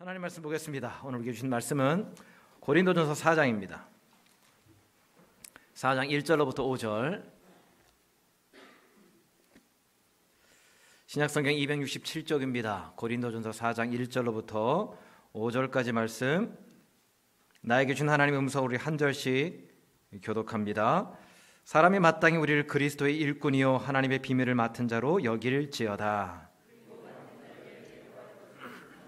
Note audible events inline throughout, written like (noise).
하나님 말씀 보겠습니다. 오늘 우리에게 주신 말씀은 고린도전서 4장입니다. 4장 1절로부터 5절. 신약성경 267쪽입니다. 고린도전서 4장 1절로부터 5절까지 말씀. 나에게 준 하나님의 음성 우리 한 절씩 교독합니다. 사람이 마땅히 우리를 그리스도의 일꾼이요 하나님의 비밀을 맡은 자로 여길 지어다.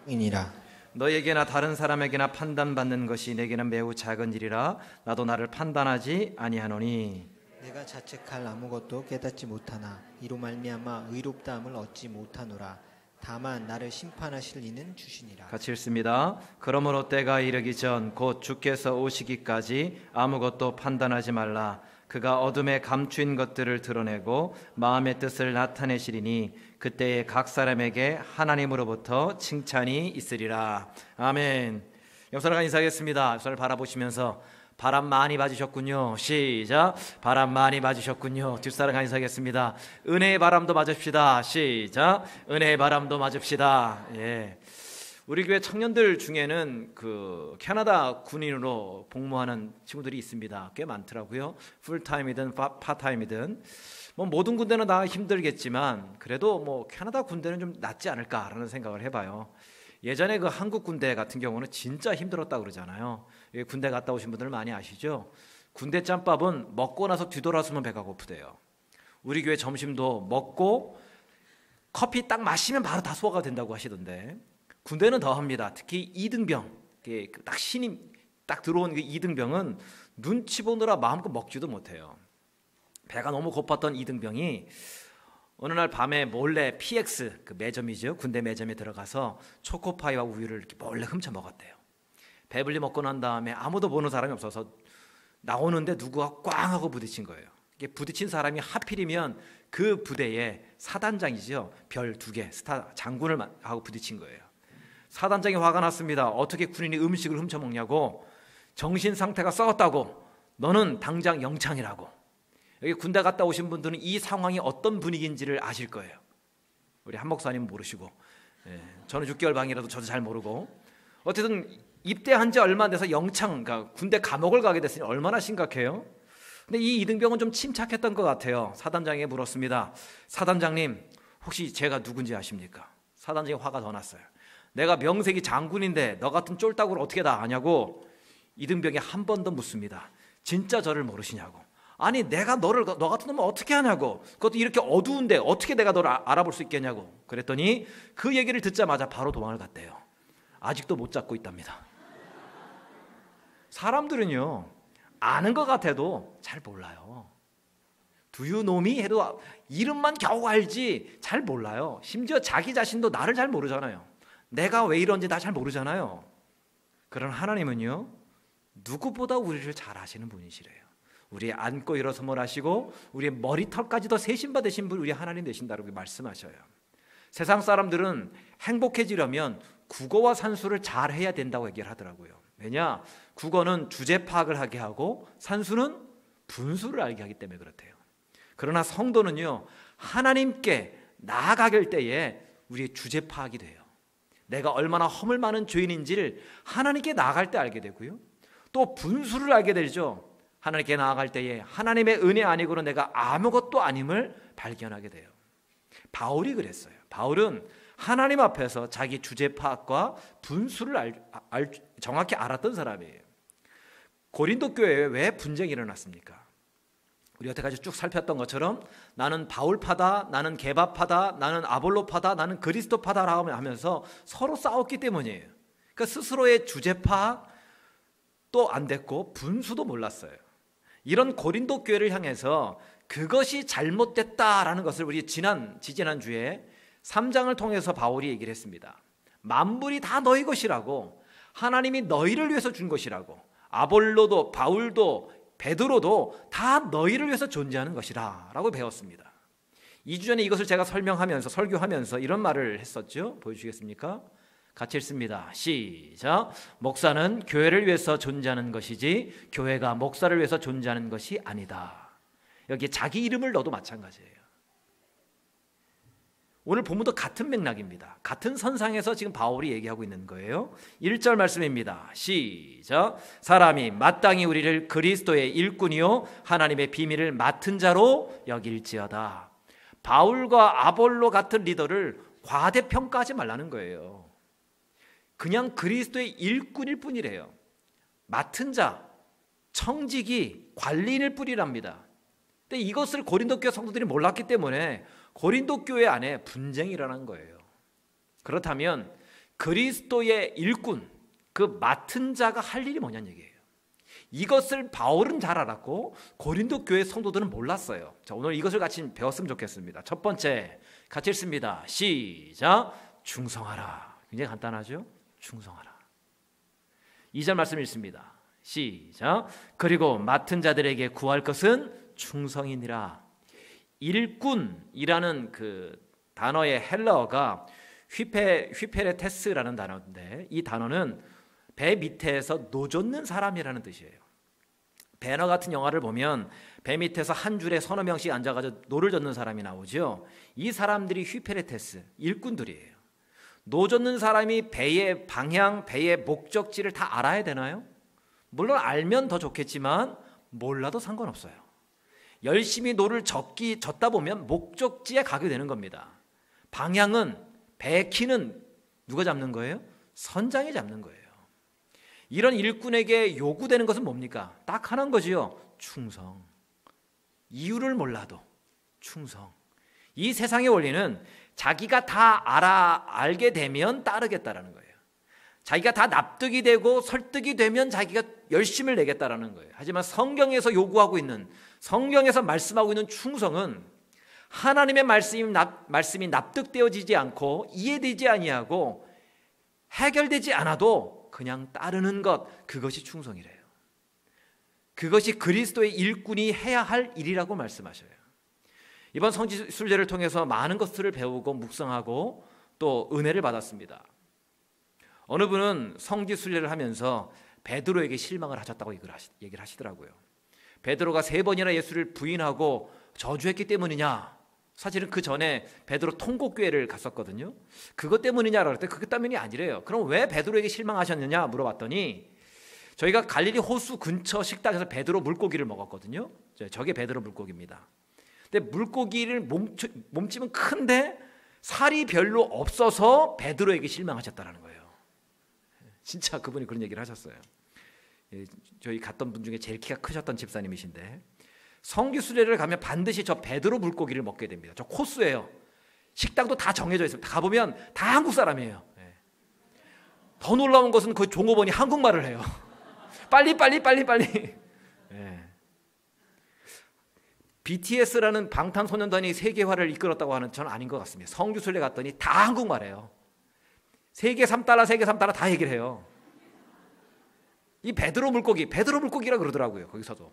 이니라 너에게나 다른 사람에게나 판단받는 것이 내게는 매우 작은 일이라 나도 나를 판단하지 아니하노니 내가 자책할 아무것도 깨닫지 못하나 이로 말미암아 의롭다함을 얻지 못하노라 다만 나를 심판하실 이는 주시니라 같이 읽습니다. 그러므로 때가 이르기 전 곧 주께서 오시기까지 아무것도 판단하지 말라. 그가 어둠에 감추인 것들을 드러내고 마음의 뜻을 나타내시리니 그때에 각 사람에게 하나님으로부터 칭찬이 있으리라. 아멘. 옆사람과 인사하겠습니다. 옆사람을 바라보시면서 바람 많이 맞으셨군요. 시작. 바람 많이 맞으셨군요. 뒷사람 인사하겠습니다. 은혜의 바람도 맞읍시다. 시작. 은혜의 바람도 맞읍시다. 예. 우리 교회 청년들 중에는 그 캐나다 군인으로 복무하는 친구들이 있습니다. 꽤 많더라고요. 풀타임이든 파타임이든 뭐 모든 군대는 다 힘들겠지만 그래도 뭐 캐나다 군대는 좀 낫지 않을까라는 생각을 해봐요. 예전에 그 한국 군대 같은 경우는 진짜 힘들었다 그러잖아요. 예, 군대 갔다 오신 분들 많이 아시죠? 군대 짬밥은 먹고 나서 뒤돌아서면 배가 고프대요. 우리 교회 점심도 먹고 커피 딱 마시면 바로 다 소화가 된다고 하시던데 군대는 더 합니다. 특히 이등병, 그딱 신임 딱 들어온 그 이등병은 눈치 보느라 마음껏 먹지도 못해요. 배가 너무 고팠던 이등병이 어느 날 밤에 몰래 PX 그 매점이죠 군대 매점에 들어가서 초코파이와 우유를 이렇게 몰래 훔쳐 먹었대요. 배불리 먹고 난 다음에 아무도 보는 사람이 없어서 나오는데 누구가 꽝 하고 부딪힌 거예요. 이게 부딪힌 사람이 하필이면 그 부대의 사단장이죠. 별 두 개, 스타 장군을 하고 부딪힌 거예요. 사단장이 화가 났습니다. 어떻게 군인이 음식을 훔쳐 먹냐고 정신 상태가 썩었다고 너는 당장 영창이라고. 여기 군대 갔다 오신 분들은 이 상황이 어떤 분위기인지를 아실 거예요. 우리 한 목사님 모르시고 예, 저는 6개월 방이라도 저도 잘 모르고 어쨌든 입대한 지 얼마 안 돼서 영창 그러니까 군대 감옥을 가게 됐으니 얼마나 심각해요. 근데 이 이등병은 좀 침착했던 것 같아요. 사단장에게 물었습니다. 사단장님 혹시 제가 누군지 아십니까? 사단장이 화가 더 났어요. 내가 명색이 장군인데 너 같은 쫄따구를 어떻게 다 아냐고 이등병이 한 번 더 묻습니다. 진짜 저를 모르시냐고. 아니 내가 너를 너 같은 놈을 어떻게 하냐고. 그것도 이렇게 어두운데 어떻게 내가 너를 아, 알아볼 수 있겠냐고. 그랬더니 그 얘기를 듣자마자 바로 도망을 갔대요. 아직도 못 잡고 있답니다. 사람들은요 아는 것 같아도 잘 몰라요. 두유놈이 해도 이름만 겨우 알지 잘 몰라요. 심지어 자기 자신도 나를 잘 모르잖아요. 내가 왜 이런지 다잘 모르잖아요. 그런 하나님은요, 누구보다 우리를 잘 아시는 분이시래요. 우리 안고 일어서뭘 하시고, 우리의 머리털까지도 세신 받으신 분, 우리 하나님 되신다고 말씀하셔요. 세상 사람들은 행복해지려면 국어와 산수를 잘 해야 된다고 얘기를 하더라고요. 왜냐? 국어는 주제 파악을 하게 하고, 산수는 분수를 알게 하기 때문에 그렇대요. 그러나 성도는요, 하나님께 나아가길 때에 우리의 주제 파악이 돼요. 내가 얼마나 허물 많은 죄인인지를 하나님께 나아갈 때 알게 되고요. 또 분수를 알게 되죠. 하나님께 나아갈 때에 하나님의 은혜 아니고는 내가 아무것도 아님을 발견하게 돼요. 바울이 그랬어요. 바울은 하나님 앞에서 자기 주제 파악과 분수를 알, 알, 정확히 알았던 사람이에요. 고린도 교회에 왜 분쟁이 일어났습니까? 우리 여태까지 쭉 살폈던 것처럼 나는 바울파다, 나는 개바파다, 나는 아볼로파다, 나는 그리스도파다라고 하면서 서로 싸웠기 때문이에요. 그러니까 스스로의 주제파 또 안 됐고 분수도 몰랐어요. 이런 고린도 교회를 향해서 그것이 잘못됐다라는 것을 우리 지난 지지난 주에 3장을 통해서 바울이 얘기를 했습니다. 만물이 다 너희 것이라고 하나님이 너희를 위해서 준 것이라고 아볼로도 바울도 베드로도 다 너희를 위해서 존재하는 것이라 라고 배웠습니다. 2주 전에 이것을 제가 설명하면서 설교하면서 이런 말을 했었죠. 보여주시겠습니까? 같이 읽습니다. 시작. 목사는 교회를 위해서 존재하는 것이지 교회가 목사를 위해서 존재하는 것이 아니다. 여기 자기 이름을 넣어도 마찬가지예요. 오늘 본문도 같은 맥락입니다. 같은 선상에서 지금 바울이 얘기하고 있는 거예요. 1절 말씀입니다. 시작. 사람이 마땅히 우리를 그리스도의 일꾼이요 하나님의 비밀을 맡은 자로 여길지어다. 바울과 아볼로 같은 리더를 과대평가하지 말라는 거예요. 그냥 그리스도의 일꾼일 뿐이래요. 맡은 자, 청직이 관리인일 뿐이랍니다. 근데 이것을 고린도 교회 성도들이 몰랐기 때문에 고린도 교회 안에 분쟁이 일어난 거예요. 그렇다면 그리스도의 일꾼, 그 맡은 자가 할 일이 뭐냐는 얘기예요. 이것을 바울은 잘 알았고 고린도 교회 성도들은 몰랐어요. 자, 오늘 이것을 같이 배웠으면 좋겠습니다. 첫 번째, 같이 읽습니다. 시작. 충성하라. 굉장히 간단하죠? 충성하라. 2절 말씀 읽습니다. 시작. 그리고 맡은 자들에게 구할 것은 충성이니라. 일꾼이라는 그 단어의 헬라어가 휘페 휘페레테스라는 단어인데 이 단어는 배 밑에서 노젓는 사람이라는 뜻이에요. 벤허 같은 영화를 보면 배 밑에서 한 줄에 서너 명씩 앉아가지고 노를 젓는 사람이 나오죠. 이 사람들이 휘페레테스 일꾼들이에요. 노 젓는 사람이 배의 방향, 배의 목적지를 다 알아야 되나요? 물론 알면 더 좋겠지만 몰라도 상관없어요. 열심히 노를 젓기 젓다 보면 목적지에 가게 되는 겁니다. 방향은 배 키는 누가 잡는 거예요? 선장이 잡는 거예요. 이런 일꾼에게 요구되는 것은 뭡니까? 딱 하나인 거지요. 충성. 이유를 몰라도 충성. 이 세상의 원리는 자기가 다 알아 알게 되면 따르겠다라는 거예요. 자기가 다 납득이 되고 설득이 되면 자기가 열심을 내겠다라는 거예요. 하지만 성경에서 요구하고 있는 성경에서 말씀하고 있는 충성은 하나님의 말씀이, 납, 말씀이 납득되어지지 않고 이해되지 아니하고 해결되지 않아도 그냥 따르는 것 그것이 충성이래요. 그것이 그리스도의 일꾼이 해야 할 일이라고 말씀하셔요. 이번 성지 순례를 통해서 많은 것들을 배우고 묵상하고 또 은혜를 받았습니다. 어느 분은 성지 순례를 하면서 베드로에게 실망을 하셨다고 얘기를 하시더라고요. 베드로가 세 번이나 예수를 부인하고 저주했기 때문이냐? 사실은 그 전에 베드로 통곡교회를 갔었거든요. 그것 때문이냐라고 했더니 그것 때문이 아니래요. 그럼 왜 베드로에게 실망하셨느냐 물어봤더니 저희가 갈릴리 호수 근처 식당에서 베드로 물고기를 먹었거든요. 저게 베드로 물고기입니다. 근데 물고기를 몸집은 큰데 살이 별로 없어서 베드로에게 실망하셨다라는 거예요. 진짜 그분이 그런 얘기를 하셨어요. 예, 저희 갔던 분 중에 제일 키가 크셨던 집사님이신데 성기 수레를 가면 반드시 저 베드로 물고기를 먹게 됩니다. 저 코스예요. 식당도 다 정해져 있습니다. 가보면 다 한국 사람이에요. 예. 더 놀라운 것은 그 종업원이 한국말을 해요. (laughs) 빨리 빨리 빨리 빨리. 예. BTS라는 방탄소년단이 세계화를 이끌었다고 하는 전 아닌 것 같습니다. 성교순례 갔더니 다 한국말해요. 세계 3달러, 세계 3달러 다 얘기를 해요. 이 베드로 물고기, 베드로 물고기라 그러더라고요. 거기서도.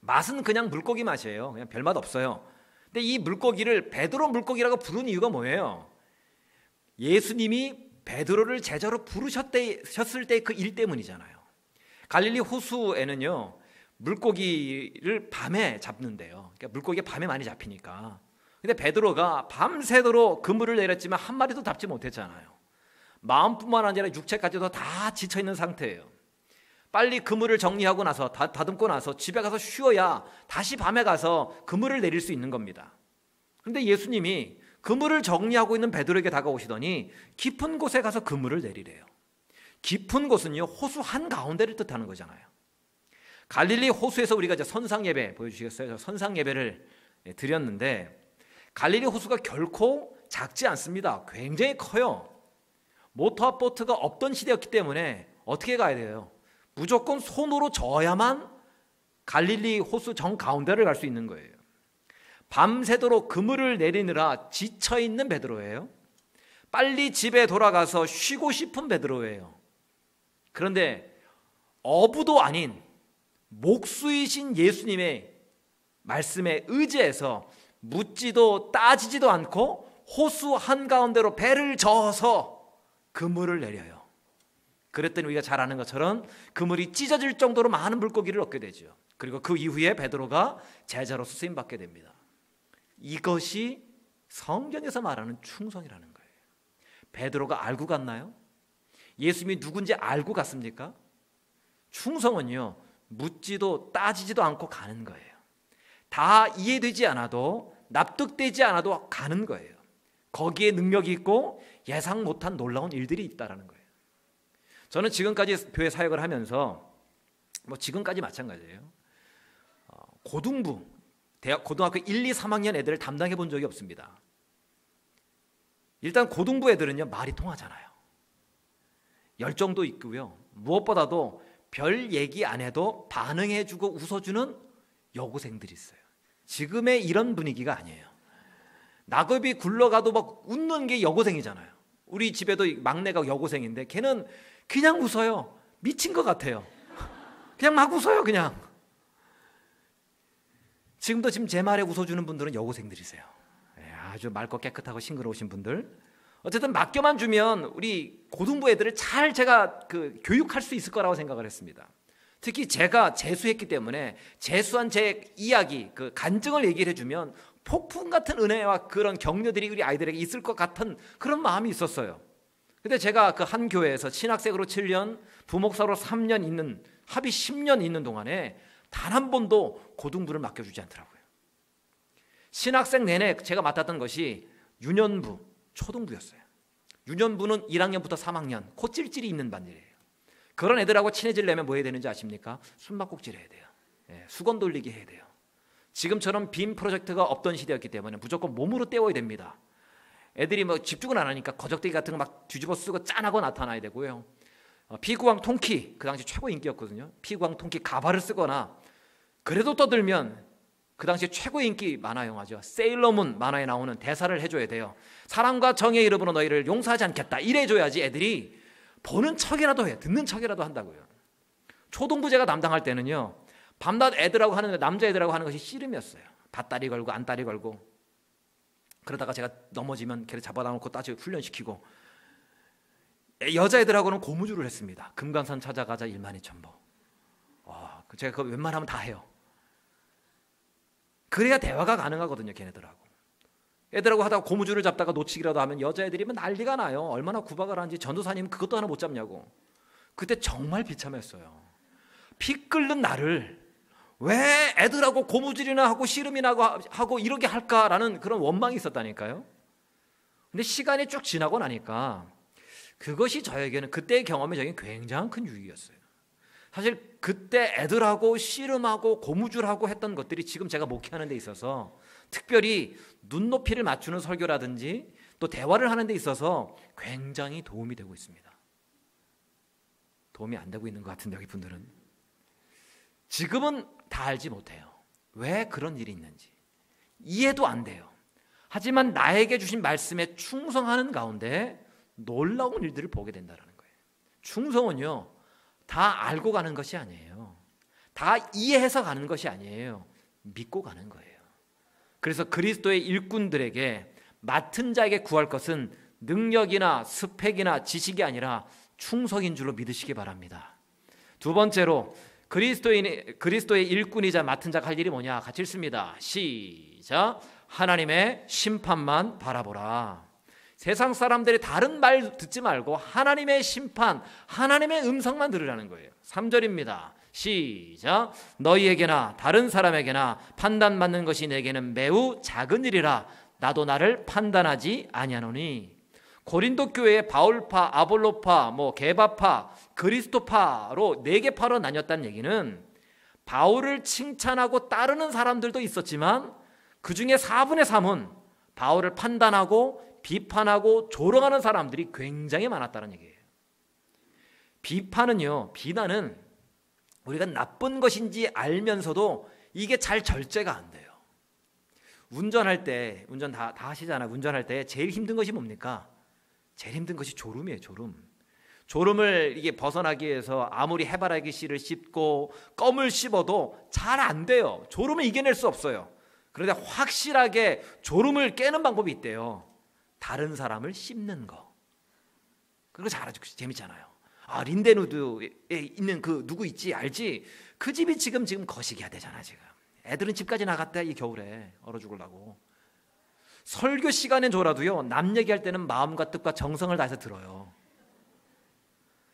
맛은 그냥 물고기 맛이에요. 그냥 별맛 없어요. 근데 이 물고기를 베드로 물고기라고 부른 이유가 뭐예요? 예수님이 베드로를 제자로 부르셨을 때 그 일 때문이잖아요. 갈릴리 호수에는요, 물고기를 밤에 잡는데요. 그러니까 물고기가 밤에 많이 잡히니까. 근데 베드로가 밤새도록 그물을 내렸지만 한 마리도 잡지 못했잖아요. 마음뿐만 아니라 육체까지도 다 지쳐 있는 상태예요. 빨리 그물을 정리하고 나서 다, 다듬고 나서 집에 가서 쉬어야 다시 밤에 가서 그물을 내릴 수 있는 겁니다. 그런데 예수님이 그물을 정리하고 있는 베드로에게 다가오시더니 깊은 곳에 가서 그물을 내리래요. 깊은 곳은요 호수 한 가운데를 뜻하는 거잖아요. 갈릴리 호수에서 우리가 이제 선상 예배 보여주시겠어요? 선상 예배를 드렸는데 갈릴리 호수가 결코 작지 않습니다. 굉장히 커요. 모터 보트가 없던 시대였기 때문에 어떻게 가야 돼요? 무조건 손으로 저어야만 갈릴리 호수 정 가운데를 갈 수 있는 거예요. 밤새도록 그물을 내리느라 지쳐 있는 베드로예요. 빨리 집에 돌아가서 쉬고 싶은 베드로예요. 그런데 어부도 아닌 목수이신 예수님의 말씀에 의지해서 묻지도 따지지도 않고 호수 한가운데로 배를 저어서 그물을 내려요. 그랬더니 우리가 잘 아는 것처럼 그물이 찢어질 정도로 많은 물고기를 얻게 되죠. 그리고 그 이후에 베드로가 제자로 쓰임 받게 됩니다. 이것이 성경에서 말하는 충성이라는 거예요. 베드로가 알고 갔나요? 예수님이 누군지 알고 갔습니까? 충성은요, 묻지도 따지지도 않고 가는 거예요. 다 이해되지 않아도 납득되지 않아도 가는 거예요. 거기에 능력이 있고 예상 못한 놀라운 일들이 있다라는 거예요. 저는 지금까지 교회 사역을 하면서 뭐 지금까지 마찬가지예요. 어, 고등부 대학 고등학교 1, 2, 3학년 애들을 담당해 본 적이 없습니다. 일단 고등부 애들은요 말이 통하잖아요. 열정도 있고요. 무엇보다도 별 얘기 안 해도 반응해주고 웃어주는 여고생들이 있어요. 지금의 이런 분위기가 아니에요. 낙엽이 굴러가도 막 웃는 게 여고생이잖아요. 우리 집에도 막내가 여고생인데 걔는 그냥 웃어요. 미친 것 같아요. 그냥 막 웃어요, 그냥. 지금도 지금 제 말에 웃어주는 분들은 여고생들이세요. 예, 아주 맑고 깨끗하고 싱그러우신 분들. 어쨌든 맡겨만 주면 우리 고등부 애들을 잘 제가 그 교육할 수 있을 거라고 생각을 했습니다. 특히 제가 재수했기 때문에 재수한 제 이야기, 그 간증을 얘기를 해주면 폭풍 같은 은혜와 그런 격려들이 우리 아이들에게 있을 것 같은 그런 마음이 있었어요. 근데 제가 그 한 교회에서 신학생으로 7년, 부목사로 3년 있는 합의 10년 있는 동안에 단 한 번도 고등부를 맡겨주지 않더라고요. 신학생 내내 제가 맡았던 것이 유년부, 초등부였어요. 유년부는 1학년부터 3학년, 코 찔찔이 있는 반이에요. 그런 애들하고 친해지려면 뭐 해야 되는지 아십니까? 숨바꼭질 해야 돼요. 예, 수건 돌리기 해야 돼요. 지금처럼 빔 프로젝트가 없던 시대였기 때문에 무조건 몸으로 때워야 됩니다. 애들이 뭐 집중을 안 하니까 거적대기 같은 거 막 뒤집어 쓰고 짠하고 나타나야 되고요. 어, 피구왕 통키 그 당시 최고 인기였거든요. 피구왕 통키 가발을 쓰거나 그래도 떠들면 그 당시 최고 인기 만화 영화죠. 세일러문 만화에 나오는 대사를 해줘야 돼요. 사랑과 정의 이름으로 너희를 용서하지 않겠다. 이래줘야지 애들이 보는 척이라도 해, 듣는 척이라도 한다고요. 초등부 제가 담당할 때는요, 밤낮 애들하고 하는 남자 애들하고 하는 것이 씨름이었어요. 밭다리 걸고 안다리 걸고 그러다가 제가 넘어지면 걔를 잡아다 놓고 따지 훈련시키고 여자애들하고는 고무줄을 했습니다. 금강산 찾아가자 일만이 천보. 와, 제가 그거 웬만하면 다 해요. 그래야 대화가 가능하거든요, 걔네들하고. 애들하고 하다가 고무줄을 잡다가 놓치기라도 하면 여자애들이면 난리가 나요. 얼마나 구박을 하는지 전도사님 그것도 하나 못 잡냐고. 그때 정말 비참했어요. 피 끓는 나를 왜 애들하고 고무줄이나 하고 씨름이나 하고 이렇게 할까라는 그런 원망이 있었다니까요. 근데 시간이 쭉 지나고 나니까 그것이 저에게는 그때의 경험이 저에게 굉장히 큰 유익이었어요. 사실 그때 애들하고 씨름하고 고무줄하고 했던 것들이 지금 제가 목회하는 데 있어서 특별히 눈높이를 맞추는 설교라든지 또 대화를 하는 데 있어서 굉장히 도움이 되고 있습니다. 도움이 안 되고 있는 것 같은데 여기 분들은 지금은 다 알지 못해요. 왜 그런 일이 있는지 이해도 안 돼요. 하지만 나에게 주신 말씀에 충성하는 가운데 놀라운 일들을 보게 된다는 거예요. 충성은요 다 알고 가는 것이 아니에요. 다 이해해서 가는 것이 아니에요. 믿고 가는 거예요. 그래서 그리스도의 일꾼들에게 맡은 자에게 구할 것은 능력이나 스펙이나 지식이 아니라 충성인 줄로 믿으시기 바랍니다. 두 번째로 그리스도인 그리스도의 일꾼이자 맡은 자가 할 일이 뭐냐? 같이 읽습니다. 시작. 하나님의 심판만 바라보라. 세상 사람들이 다른 말 듣지 말고 하나님의 심판, 하나님의 음성만 들으라는 거예요. 3절입니다. 시작. 너희에게나 다른 사람에게나 판단 받는 것이 내게는 매우 작은 일이라 나도 나를 판단하지 아니하노니. 고린도 교회에 바울파, 아볼로파, 뭐 게바파, 그리스도파로 네 개 파로 나뉘었다는 얘기는 바울을 칭찬하고 따르는 사람들도 있었지만 그 중에 4분의 3은 바울을 판단하고 비판하고 조롱하는 사람들이 굉장히 많았다는 얘기예요. 비판은요, 비난은 우리가 나쁜 것인지 알면서도 이게 잘 절제가 안 돼요. 운전할 때, 운전 다, 다 하시잖아요. 운전할 때 제일 힘든 것이 뭡니까? 제일 힘든 것이 졸음이에요, 졸음. 졸음을 이게 벗어나기 위해서 아무리 해바라기 씨를 씹고 껌을 씹어도 잘 안 돼요. 졸음을 이겨낼 수 없어요. 그런데 확실하게 졸음을 깨는 방법이 있대요. 다른 사람을 씹는 거. 그거 잘하죠. 재밌잖아요. 아 린데누드에 있는 그 누구 있지 알지? 그 집이 지금 지금 거시기야 되잖아 지금. 애들은 집까지 나갔다 이 겨울에 얼어 죽을라고. 설교 시간에 줘라도요 남 얘기할 때는 마음과 뜻과 정성을 다해서 들어요.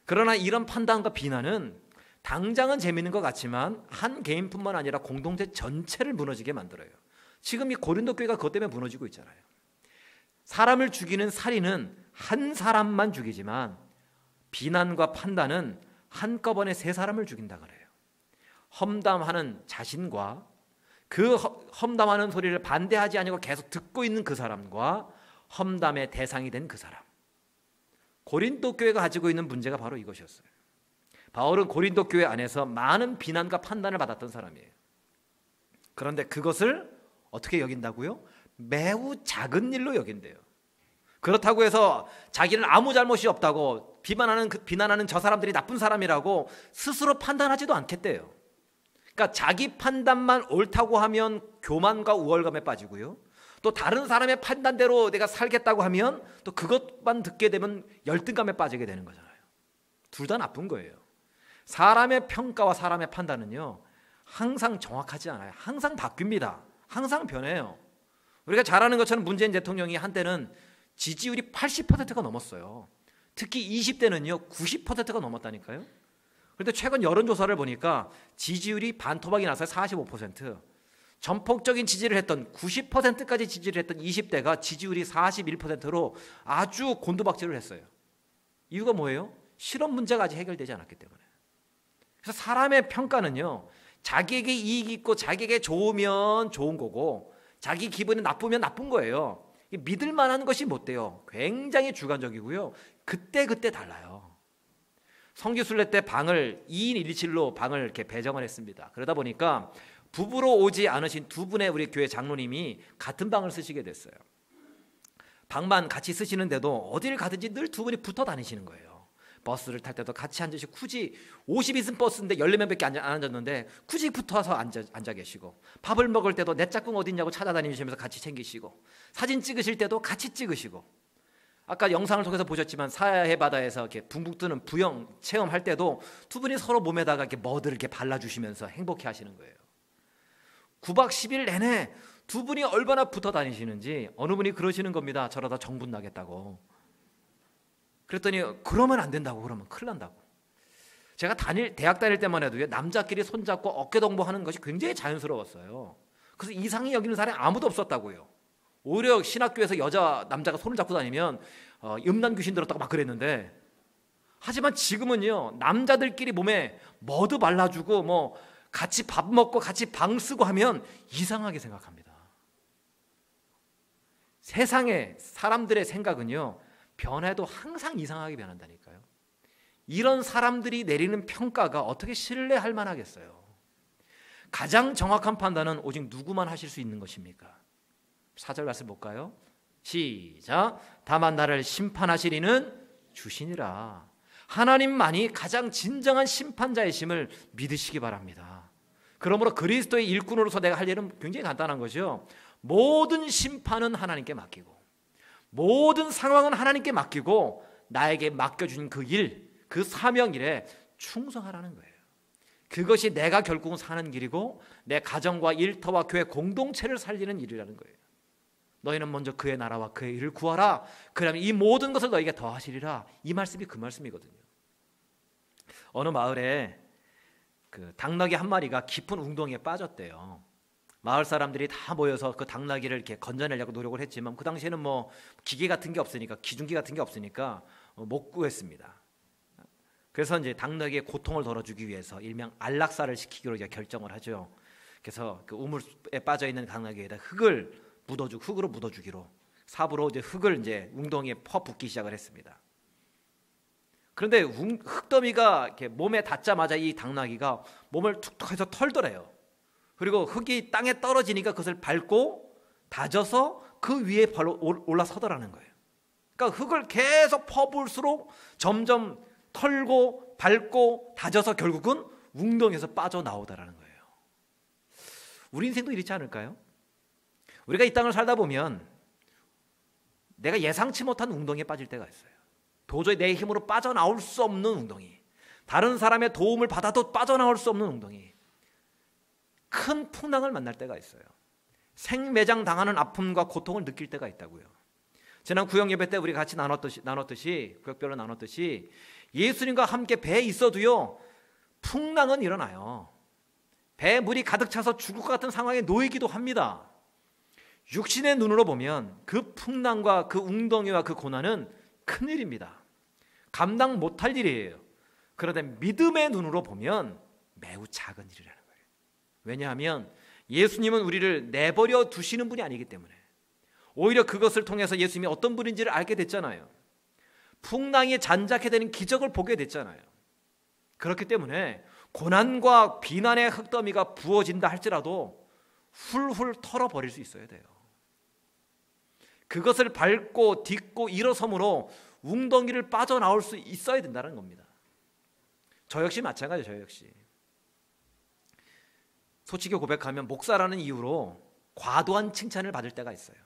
그러나 이런 판단과 비난은 당장은 재밌는 것 같지만 한 개인뿐만 아니라 공동체 전체를 무너지게 만들어요. 지금 이 고린도 교회가 그것 때문에 무너지고 있잖아요. 사람을 죽이는 살인은 한 사람만 죽이지만 비난과 판단은 한꺼번에 세 사람을 죽인다 그래요. 험담하는 자신과 그 험담하는 소리를 반대하지 아니고 계속 듣고 있는 그 사람과 험담의 대상이 된 그 사람. 고린도 교회가 가지고 있는 문제가 바로 이것이었어요. 바울은 고린도 교회 안에서 많은 비난과 판단을 받았던 사람이에요. 그런데 그것을 어떻게 여긴다고요? 매우 작은 일로 여긴대요. 그렇다고 해서 자기는 아무 잘못이 없다고 비난하는 그, 비난하는 저 사람들이 나쁜 사람이라고 스스로 판단하지도 않겠대요. 그러니까 자기 판단만 옳다고 하면 교만과 우월감에 빠지고요. 또 다른 사람의 판단대로 내가 살겠다고 하면 또 그것만 듣게 되면 열등감에 빠지게 되는 거잖아요. 둘 다 나쁜 거예요. 사람의 평가와 사람의 판단은요. 항상 정확하지 않아요. 항상 바뀝니다. 항상 변해요. 우리가 잘 아는 것처럼 문재인 대통령이 한때는 지지율이 80%가 넘었어요. 특히 20대는요 90%가 넘었다니까요. 그런데 최근 여론조사를 보니까 지지율이 반토막이 나서 45%, 전폭적인 지지를 했던 90%까지 지지를 했던 20대가 지지율이 41%로 아주 곤두박질을 했어요. 이유가 뭐예요? 실업 문제가 아직 해결되지 않았기 때문에. 그래서 사람의 평가는요, 자기에게 이익이 있고 자기에게 좋으면 좋은 거고, 자기 기분이 나쁘면 나쁜 거예요. 믿을 만한 것이 못 돼요. 굉장히 주관적이고요. 그때 그때 달라요. 성기순례 때 방을 2인 1실로 방을 이렇게 배정을 했습니다. 그러다 보니까 부부로 오지 않으신 두 분의 우리 교회 장로님이 같은 방을 쓰시게 됐어요. 방만 같이 쓰시는데도 어디를 가든지 늘 두 분이 붙어 다니시는 거예요. 버스를 탈 때도 같이 앉으시고 굳이 50인승 버스인데 14명밖에 안 앉았는데 굳이 붙어서 앉아, 앉아 계시고 밥을 먹을 때도 내 짝꿍 어딨냐고 찾아다니시면서 같이 챙기시고 사진 찍으실 때도 같이 찍으시고 아까 영상을 통해서 보셨지만 사해 바다에서 이렇게 붕붕 뜨는 부영 체험할 때도 두 분이 서로 몸에다가 이렇게 뭐들 이렇게 발라주시면서 행복해 하시는 거예요. 9박 10일 내내 두 분이 얼마나 붙어 다니시는지 어느 분이 그러시는 겁니다. 저러다 정분 나겠다고. 그랬더니 그러면 안 된다고 그러면 큰일 난다고. 제가 다닐 대학 다닐 때만 해도 남자끼리 손잡고 어깨 동무하는 것이 굉장히 자연스러웠어요. 그래서 이상히 여기는 사람이 아무도 없었다고요. 오히려 신학교에서 여자 남자가 손을 잡고 다니면 어, 음란 귀신 들었다고 막 그랬는데 하지만 지금은요 남자들끼리 몸에 머드 발라주고 뭐 같이 밥 먹고 같이 방 쓰고 하면 이상하게 생각합니다. 세상의 사람들의 생각은요 변해도 항상 이상하게 변한다니까요. 이런 사람들이 내리는 평가가 어떻게 신뢰할 만하겠어요? 가장 정확한 판단은 오직 누구만 하실 수 있는 것입니까? 사절 말씀 볼까요? 시작. 다만 나를 심판하시리는 주시니라. 하나님만이 가장 진정한 심판자이심을 믿으시기 바랍니다. 그러므로 그리스도의 일꾼으로서 내가 할 일은 굉장히 간단한 거죠. 모든 심판은 하나님께 맡기고 모든 상황은 하나님께 맡기고 나에게 맡겨준 그 일, 그 사명일에 충성하라는 거예요. 그것이 내가 결국은 사는 길이고 내 가정과 일터와 교회 공동체를 살리는 일이라는 거예요. 너희는 먼저 그의 나라와 그의 일을 구하라. 그러면 이 모든 것을 너에게 더하시리라. 이 말씀이 그 말씀이거든요. 어느 마을에 그 당나귀 한 마리가 깊은 웅덩이에 빠졌대요. 마을 사람들이 다 모여서 그 당나귀를 이렇게 건져내려고 노력을 했지만 그 당시에는 뭐 기계 같은 게 없으니까 기중기 같은 게 없으니까 어, 못 구했습니다. 그래서 이제 당나귀의 고통을 덜어주기 위해서 일명 안락사를 시키기로 이제 결정을 하죠. 그래서 그 우물에 빠져 있는 당나귀에다 흙을 묻어주 흙으로 묻어주기로 삽으로 이제 흙을 이제 웅덩이에 퍼 붓기 시작을 했습니다. 그런데 흙더미가 이렇게 몸에 닿자마자 이 당나귀가 몸을 툭툭해서 털더래요. 그리고 흙이 땅에 떨어지니까 그것을 밟고 다져서 그 위에 발로 올라서더라는 거예요. 그러니까 흙을 계속 퍼부을수록 점점 털고 밟고 다져서 결국은 웅덩이에서 빠져나오더라는 거예요. 우리 인생도 이렇지 않을까요? 우리가 이 땅을 살다 보면 내가 예상치 못한 웅덩이에 빠질 때가 있어요. 도저히 내 힘으로 빠져나올 수 없는 웅덩이. 다른 사람의 도움을 받아도 빠져나올 수 없는 웅덩이. 큰 풍랑을 만날 때가 있어요. 생매장 당하는 아픔과 고통을 느낄 때가 있다고요. 지난 구역 예배 때 우리 같이 나눴듯이 나눴듯이 구역별로 나눴듯이 예수님과 함께 배에 있어도요 풍랑은 일어나요. 배에 물이 가득 차서 죽을 것 같은 상황에 놓이기도 합니다. 육신의 눈으로 보면 그 풍랑과 그 웅덩이와 그 고난은 큰 일입니다. 감당 못할 일이에요. 그런데 믿음의 눈으로 보면 매우 작은 일이라는 거예요. 왜냐하면 예수님은 우리를 내버려 두시는 분이 아니기 때문에 오히려 그것을 통해서 예수님이 어떤 분인지를 알게 됐잖아요. 풍랑이 잔작해 되는 기적을 보게 됐잖아요. 그렇기 때문에 고난과 비난의 흙더미가 부어진다 할지라도 훌훌 털어버릴 수 있어야 돼요. 그것을 밟고 딛고 일어섬으로 웅덩이를 빠져나올 수 있어야 된다는 겁니다. 저 역시 마찬가지예요. 저 역시. 솔직히 고백하면 목사라는 이유로 과도한 칭찬을 받을 때가 있어요.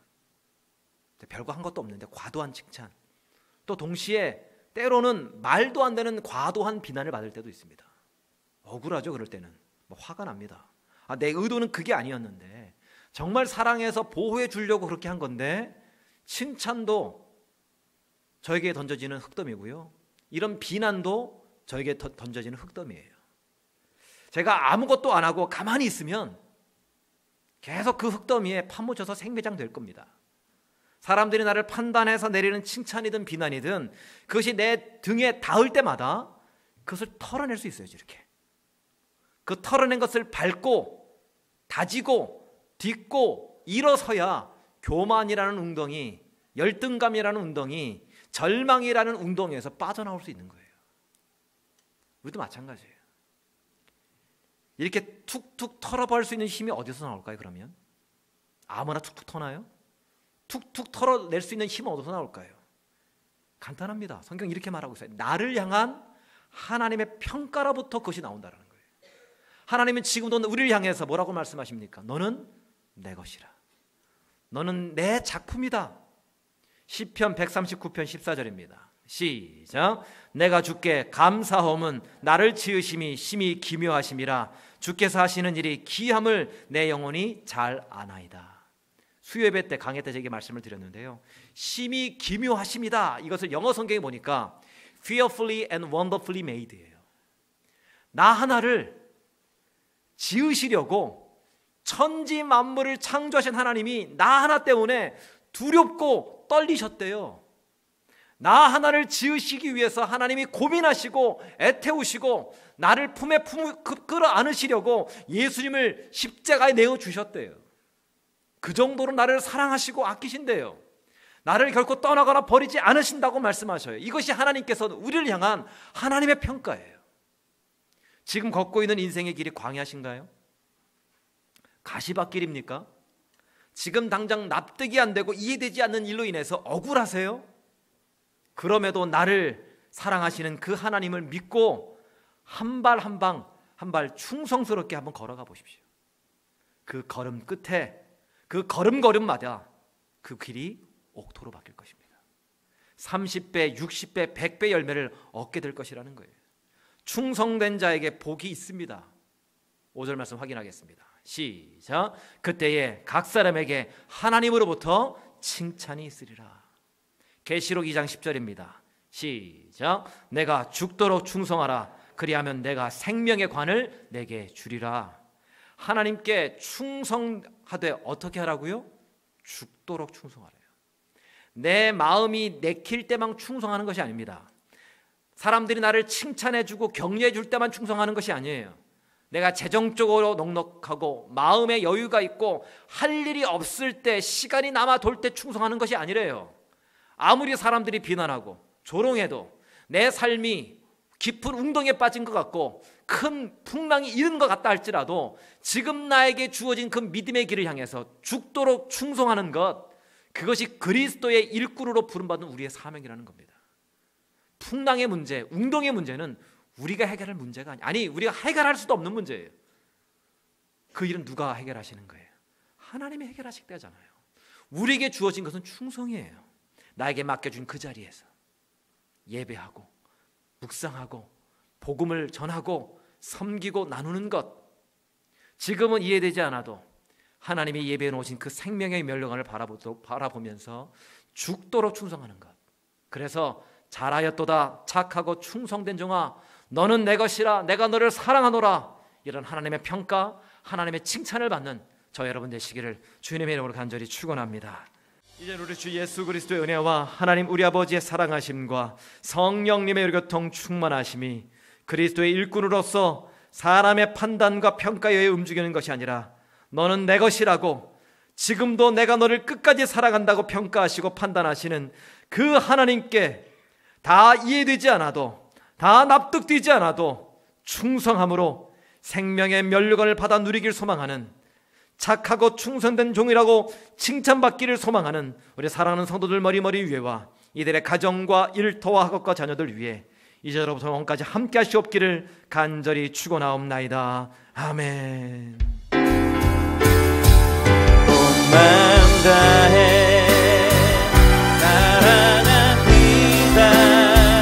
별거 한 것도 없는데 과도한 칭찬. 또 동시에 때로는 말도 안 되는 과도한 비난을 받을 때도 있습니다. 억울하죠. 그럴 때는 뭐 화가 납니다. 아, 내 의도는 그게 아니었는데 정말 사랑해서 보호해 주려고 그렇게 한 건데 칭찬도 저에게 던져지는 흙더미고요. 이런 비난도 저에게 던져지는 흙더미예요. 제가 아무것도 안 하고 가만히 있으면 계속 그 흙더미에 파묻혀서 생매장 될 겁니다. 사람들이 나를 판단해서 내리는 칭찬이든 비난이든 그것이 내 등에 닿을 때마다 그것을 털어낼 수 있어요, 이렇게. 그 털어낸 것을 밟고 다지고 딛고 일어서야 교만이라는 웅덩이, 열등감이라는 웅덩이, 절망이라는 웅덩이에서 빠져나올 수 있는 거예요. 우리도 마찬가지예요. 이렇게 툭툭 털어버릴 수 있는 힘이 어디서 나올까요, 그러면? 아무나 툭툭 터나요? 툭툭 털어낼 수 있는 힘은 어디서 나올까요? 간단합니다. 성경 이렇게 말하고 있어요. 나를 향한 하나님의 평가로부터 그것이 나온다는 거예요. 하나님은 지금도 우리를 향해서 뭐라고 말씀하십니까? 너는 내 것이라. 너는 내 작품이다. 시편 139편 14절입니다. 시작. 내가 주께 감사함은 나를 지으심이 심히 기묘하심이라 주께서 하시는 일이 기함을 내 영혼이 잘 아나이다. 수요예배 때 강의 때 제게 말씀을 드렸는데요. 심히 기묘하심이다. 이것을 영어 성경에 보니까 fearfully and wonderfully made예요. 나 하나를 지으시려고 천지 만물을 창조하신 하나님이 나 하나 때문에 두렵고 떨리셨대요. 나 하나를 지으시기 위해서 하나님이 고민하시고 애태우시고 나를 품에 품, 끌어 안으시려고 예수님을 십자가에 내어 주셨대요. 그 정도로 나를 사랑하시고 아끼신대요. 나를 결코 떠나거나 버리지 않으신다고 말씀하셔요. 이것이 하나님께서 우리를 향한 하나님의 평가예요. 지금 걷고 있는 인생의 길이 광야신가요? 가시밭길입니까? 지금 당장 납득이 안 되고 이해되지 않는 일로 인해서 억울하세요? 그럼에도 나를 사랑하시는 그 하나님을 믿고 한 발 한 방 한 발 충성스럽게 한번 걸어가 보십시오. 그 걸음 끝에 그 걸음걸음마다 그 길이 옥토로 바뀔 것입니다. 30배, 60배, 100배 열매를 얻게 될 것이라는 거예요. 충성된 자에게 복이 있습니다. 5절 말씀 확인하겠습니다. 시작. 그때에 각 사람에게 하나님으로부터 칭찬이 있으리라. 계시록 2장 10절입니다. 시작. 내가 죽도록 충성하라. 그리하면 내가 생명의 관을 내게 주리라. 하나님께 충성하되 어떻게 하라고요? 죽도록 충성하래요. 내 마음이 내킬 때만 충성하는 것이 아닙니다. 사람들이 나를 칭찬해주고 격려해줄 때만 충성하는 것이 아니에요. 내가 재정적으로 넉넉하고 마음의 여유가 있고 할 일이 없을 때 시간이 남아 돌 때 충성하는 것이 아니래요. 아무리 사람들이 비난하고 조롱해도 내 삶이 깊은 웅덩이에 빠진 것 같고 큰 풍랑이 이른 것 같다 할지라도 지금 나에게 주어진 그 믿음의 길을 향해서 죽도록 충성하는 것 그것이 그리스도의 일꾼으로 부름받은 우리의 사명이라는 겁니다. 풍랑의 문제, 웅덩이의 문제는 우리가 해결할 문제가 아니 아니 우리가 해결할 수도 없는 문제예요. 그 일은 누가 해결하시는 거예요? 하나님이 해결하실 때잖아요. 우리에게 주어진 것은 충성이에요. 나에게 맡겨준 그 자리에서 예배하고 묵상하고 복음을 전하고 섬기고 나누는 것 지금은 이해되지 않아도 하나님이 예배해 놓으신 그 생명의 바라보- 바라보면서 죽도록 충성하는 것. 그래서 잘하였도다 착하고 충성된 종아 너는 내 것이라 내가 너를 사랑하노라 이런 하나님의 평가 하나님의 칭찬을 받는 저 여러분 되시기를 주님의 이름으로 간절히 축원합니다. 이제 우리 주 예수 그리스도의 은혜와 하나님 우리 아버지의 사랑하심과 성령님의 교통 충만하심이 그리스도의 일꾼으로서 사람의 판단과 평가에 의해 움직이는 것이 아니라 너는 내 것이라고 지금도 내가 너를 끝까지 사랑한다고 평가하시고 판단하시는 그 하나님께 다 이해되지 않아도 다 납득되지 않아도 충성함으로 생명의 면류관을 받아 누리길 소망하는 착하고 충성된 종이라고 칭찬받기를 소망하는 우리 사랑하는 성도들 머리머리 위에와 이들의 가정과 일터와 학업과 자녀들 위해 이제로부터 영원까지 함께 하시옵기를 간절히 축원하옵나이다. 아멘.